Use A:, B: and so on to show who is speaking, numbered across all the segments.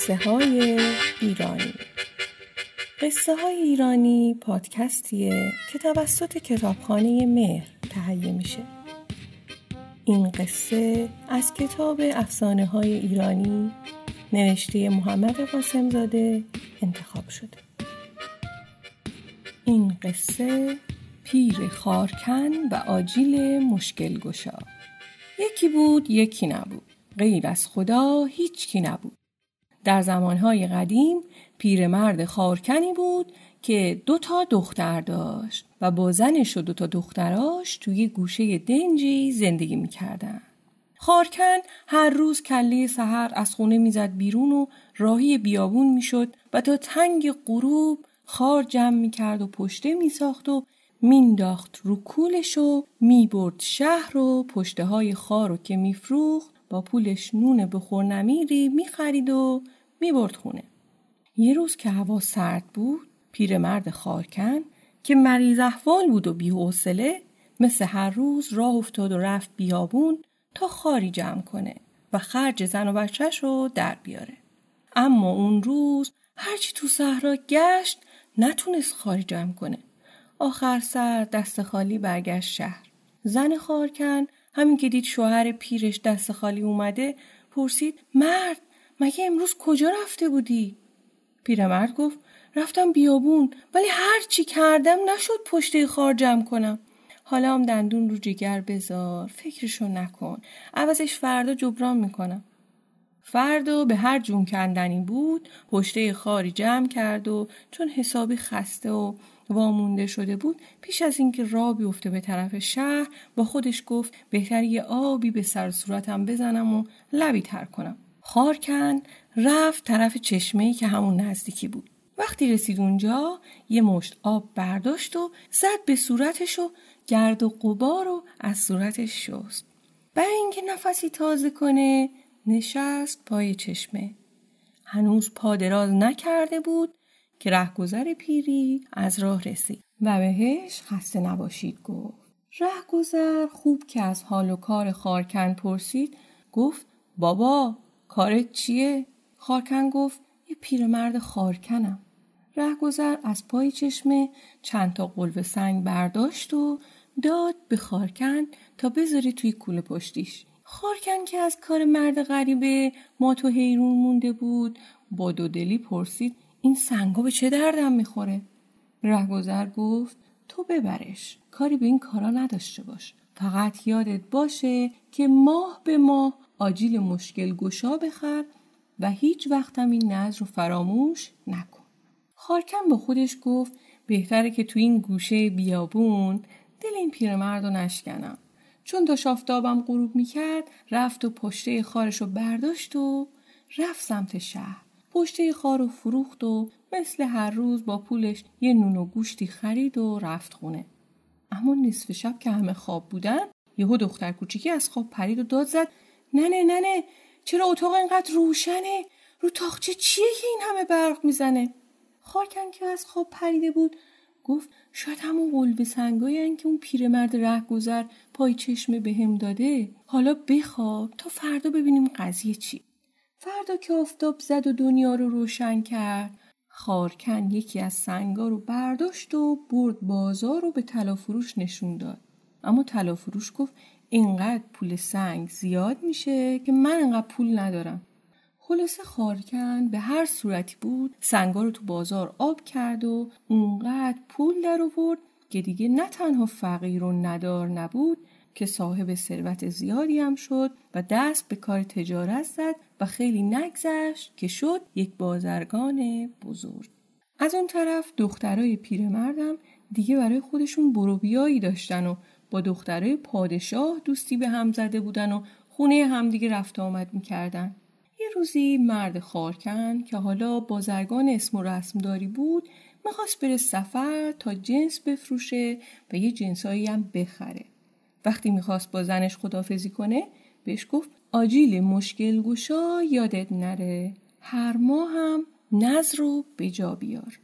A: قصه های ایرانی. قصه های ایرانی پادکستیه که توسط کتابخانه مهر تهیه میشه. این قصه از کتاب افسانه های ایرانی نوشته محمد قاسمزاده انتخاب شده. این قصه پیر خارکن و آجیل مشکل گشا یکی بود یکی نبود. غیر از خدا هیچ کی نبود. در زمانهای قدیم پیرمرد خارکنی بود که دو تا دختر داشت و با زنش و دو تا دختراش توی گوشه دنجی زندگی می‌کردن. خارکن هر روز کله سحر از خونه می‌زد بیرون و راهی بیابون می‌شد و تا تنگ غروب خار جمع می‌کرد و پشته میساخت و مینداخت رو کولش و می‌برد شهر و پشته های خار رو که میفروخت با پولش نون بخور نمیری می‌خرید و می‌برد خونه. یه روز که هوا سرد بود پیرمرد خارکن که مریض احوال بود و بیحوصله مثل هر روز راه افتاد و رفت بیابون تا خاری جمع کنه و خرج زن و بچهش رو در بیاره. اما اون روز هرچی تو صحرا گشت نتونست خاری جمع کنه. آخر سر دست خالی برگشت شهر. زن خارکن همین که دید شوهر پیرش دست خالی اومده پرسید مرد مگه امروز کجا رفته بودی؟ پیرمرد گفت رفتم بیابون ولی هر چی کردم نشد پشته خار جمع کنم. حالا هم دندون رو جگر بذار فکرشو نکن عوضش فردا جبران می‌کنم. فردا به هر جون کندنی بود پشته خاری جمع کرد و چون حسابی خسته و وامونده شده بود پیش از اینکه راه بیفته به طرف شهر با خودش گفت بهتر یه آبی به سر صورتم بزنم و لبی تر کنم خارکن رفت طرف چشمه که همون نزدیکی بود. وقتی رسید اونجا یه مشت آب برداشت و زد به صورتش و گرد و قبار رو از صورتش شست. برای اینکه نفسی تازه کنه نشست پای چشمه. هنوز پادراز نکرده بود که رهگذر پیری از راه رسید. و بهش خسته نباشید گفت. رهگذر خوب که از حال و کار خارکن پرسید گفت بابا کارت چیه؟ خارکن گفت یه پیرمرد خارکنم رهگذر از پای چشمه چند تا قلب سنگ برداشت و داد به خارکن تا بذاری توی کوله پشتیش خارکن که از کار مرد غریبه ما تو حیرون مونده بود با دودلی پرسید این سنگا به چه دردم می‌خوره؟ رهگذر گفت تو ببرش کاری به این کارا نداشته باش فقط یادت باشه که ماه به ماه آجیل مشکل گشا بخر و هیچ وقتم این نظر رو فراموش نکن. خارکم با خودش گفت بهتره که تو این گوشه بیابون دل این پیرمرد رو نشکنم. چون تا شافتابم غروب می‌کرد رفت و پشته خارش رو برداشت و رفت سمت شهر. پشته خار و فروخت و مثل هر روز با پولش یه نون و گوشتی خرید و رفت خونه. اما نصف شب که همه خواب بودن یهو دختر کوچیکی از خواب پرید و داد زد. ننه ننه چرا اتاق اینقدر روشنه؟ رو تاخچه چیه که این همه برق می‌زنه؟ خارکن که از خواب پریده بود. گفت شاید همون قلب سنگایی که اون پیرمرد رهگذر پای چشمه بهم داده. حالا بخواب تا فردا ببینیم قضیه چی. فردا که آفتاب زد و دنیا رو روشن کرد. خارکن یکی از سنگا رو برداشت و برد بازار رو به تلافروش نشون داد. اما تلافروش گفت اینقدر پول سنگ زیاد میشه که من انقدر پول ندارم. خلاصه خارکن به هر صورتی بود سنگا رو تو بازار آب کرد و اونقدر پول در آورد که دیگه نه تنها فقیر و ندار نبود که صاحب ثروت زیادی هم شد و دست به کار تجارت زد و خیلی نگذشت که شد یک بازرگان بزرگ. از اون طرف دخترای پیرمردم دیگه برای خودشون بروبیایی داشتن و با دخترای پادشاه دوستی به هم زده بودن و خونه همدیگه رفت آمد می‌کردن. یه روزی مرد خارکن که حالا بازرگان اسم و رسمداری بود می‌خواست بره سفر تا جنس بفروشه و یه جنسایی هم بخره. وقتی می‌خواست با زنش خدافزی کنه بهش گفت آجیل مشکل گوشا یادت نره. هر ماه هم نظر رو به جا بیار.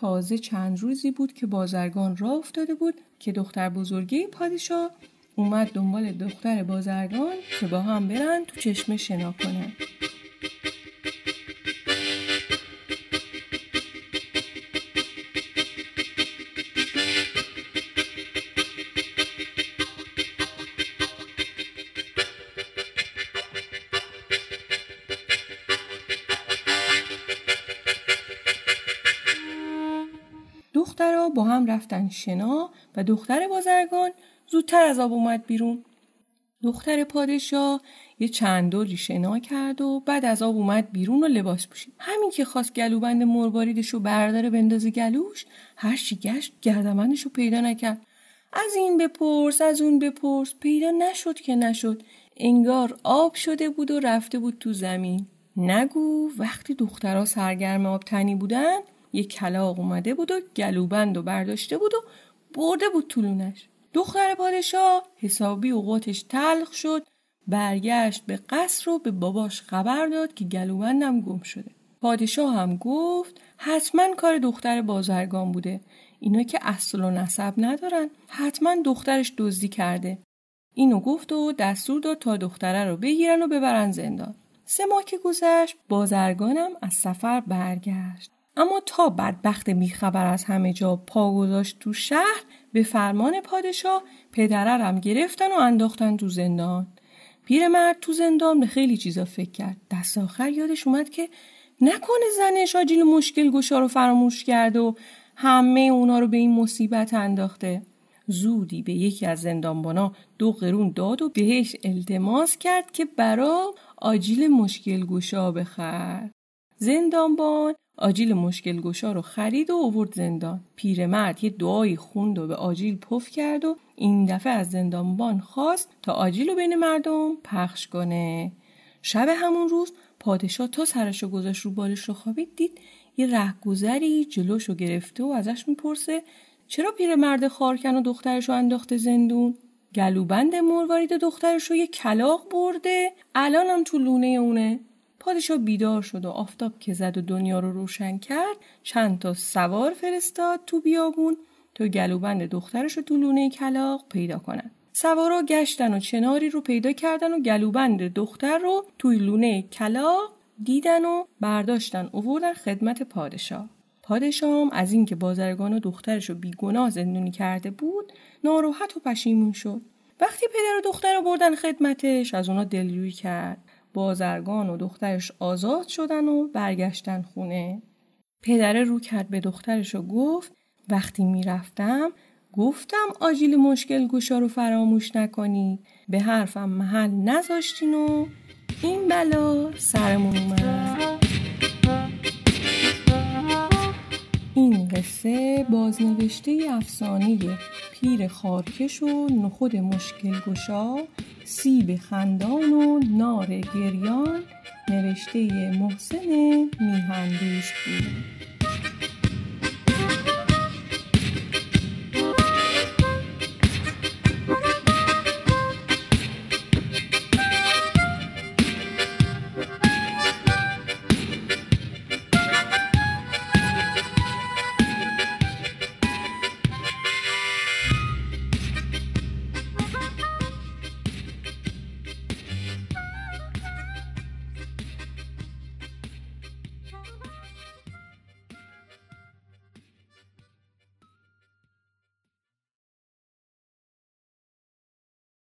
A: تازه چند روزی بود که بازرگان را افتاده بود که دختر بزرگی پادشاه اومد دنبال دختر بازرگان که با هم برن تو چشمه شنا کنن. با هم رفتن شنا و دختر بازرگان زودتر از آب اومد بیرون. دختر پادشاه یه چند دوری شنا کرد و بعد از آب اومد بیرون و لباس پوشید. همین که خواست گلوبند مرواریدش رو برداره بندازه گلوش هر چی گشت گردمندش رو پیدا نکرد. از این بپرس از اون بپرس پیدا نشد که نشد. انگار آب شده بود و رفته بود تو زمین. نگو وقتی دخترها سرگرم آب تنی بودن یه کلاق اومده بود و گلوبند و برداشته بود و برده بود طولونش دختر پادشاه حسابی اوقاتش تلخ شد برگشت به قصر و به باباش خبر داد که گلوبندم گم شده. پادشاه هم گفت حتما کار دختر بازرگان بوده. اینا که اصل و نسب ندارن حتما دخترش دزدی کرده. اینو گفت و دستور داد تا دختره رو بگیرن و ببرن زندان. سه ماه که گذشت بازرگانم از سفر برگشت. اما تا بدبخت بیخبر از همه جا پا گذاشت تو شهر به فرمان پادشاه پدررم گرفتن و انداختن تو زندان. پیرمرد تو زندان به خیلی چیزا فکر کرد. دست آخر یادش اومد که نکنه زنش آجیل مشکل گشا رو فراموش کرد و همه اونا رو به این مصیبت انداخته. زودی به یکی از زندانبانا دو قرون داد و بهش التماس کرد که برا آجیل مشکل گشا بخر. زندانبان آجیل مشکل گشا رو خرید و اوورد زندان. پیرمرد یه دعایی خوند و به آجیل پف کرد و این دفعه از زندانبان خواست تا آجیل رو بین مردم پخش کنه. شب همون روز پادشاه تا سرشو گذاشت رو بالش رو خوابید دید یه رهگذری جلوشو گرفته و ازش می‌پرسه چرا پیرمرد خارکن و دخترش رو انداخته زندون؟ گلوبند مروارید دخترش رو یه کلاق برده الانم تو لونه اونه. پادشاه بیدار شد و آفتاب که زد و دنیا رو روشن کرد چند تا سوار فرستاد تو بیابون تا گلوبند دخترش رو تو لونه کلاق پیدا کنن. سوارا گشتن و چناری رو پیدا کردن و گلوبند دختر رو توی لونه کلاق دیدن و برداشتن اووردن خدمت پادشاه. پادشاه از اینکه بازرگان و دخترش رو بیگناه زندونی کرده بود ناراحت و پشیمون شد. وقتی پدر و دختر رو بردن خدمتش از اونا دلجویی کرد. بازرگان و دخترش آزاد شدن و برگشتن خونه. پدره رو کرد به دخترش و گفت وقتی می‌رفتم گفتم آجیل مشکل گوشا رو فراموش نکنی به حرفم محل نذاشتین و این بلا سرمون اومد. این قصه بازنوشته افسانه پیر خارکش و نخود مشکل گشا سیب خندان و نار گریان نوشته محسن میهندوست بود.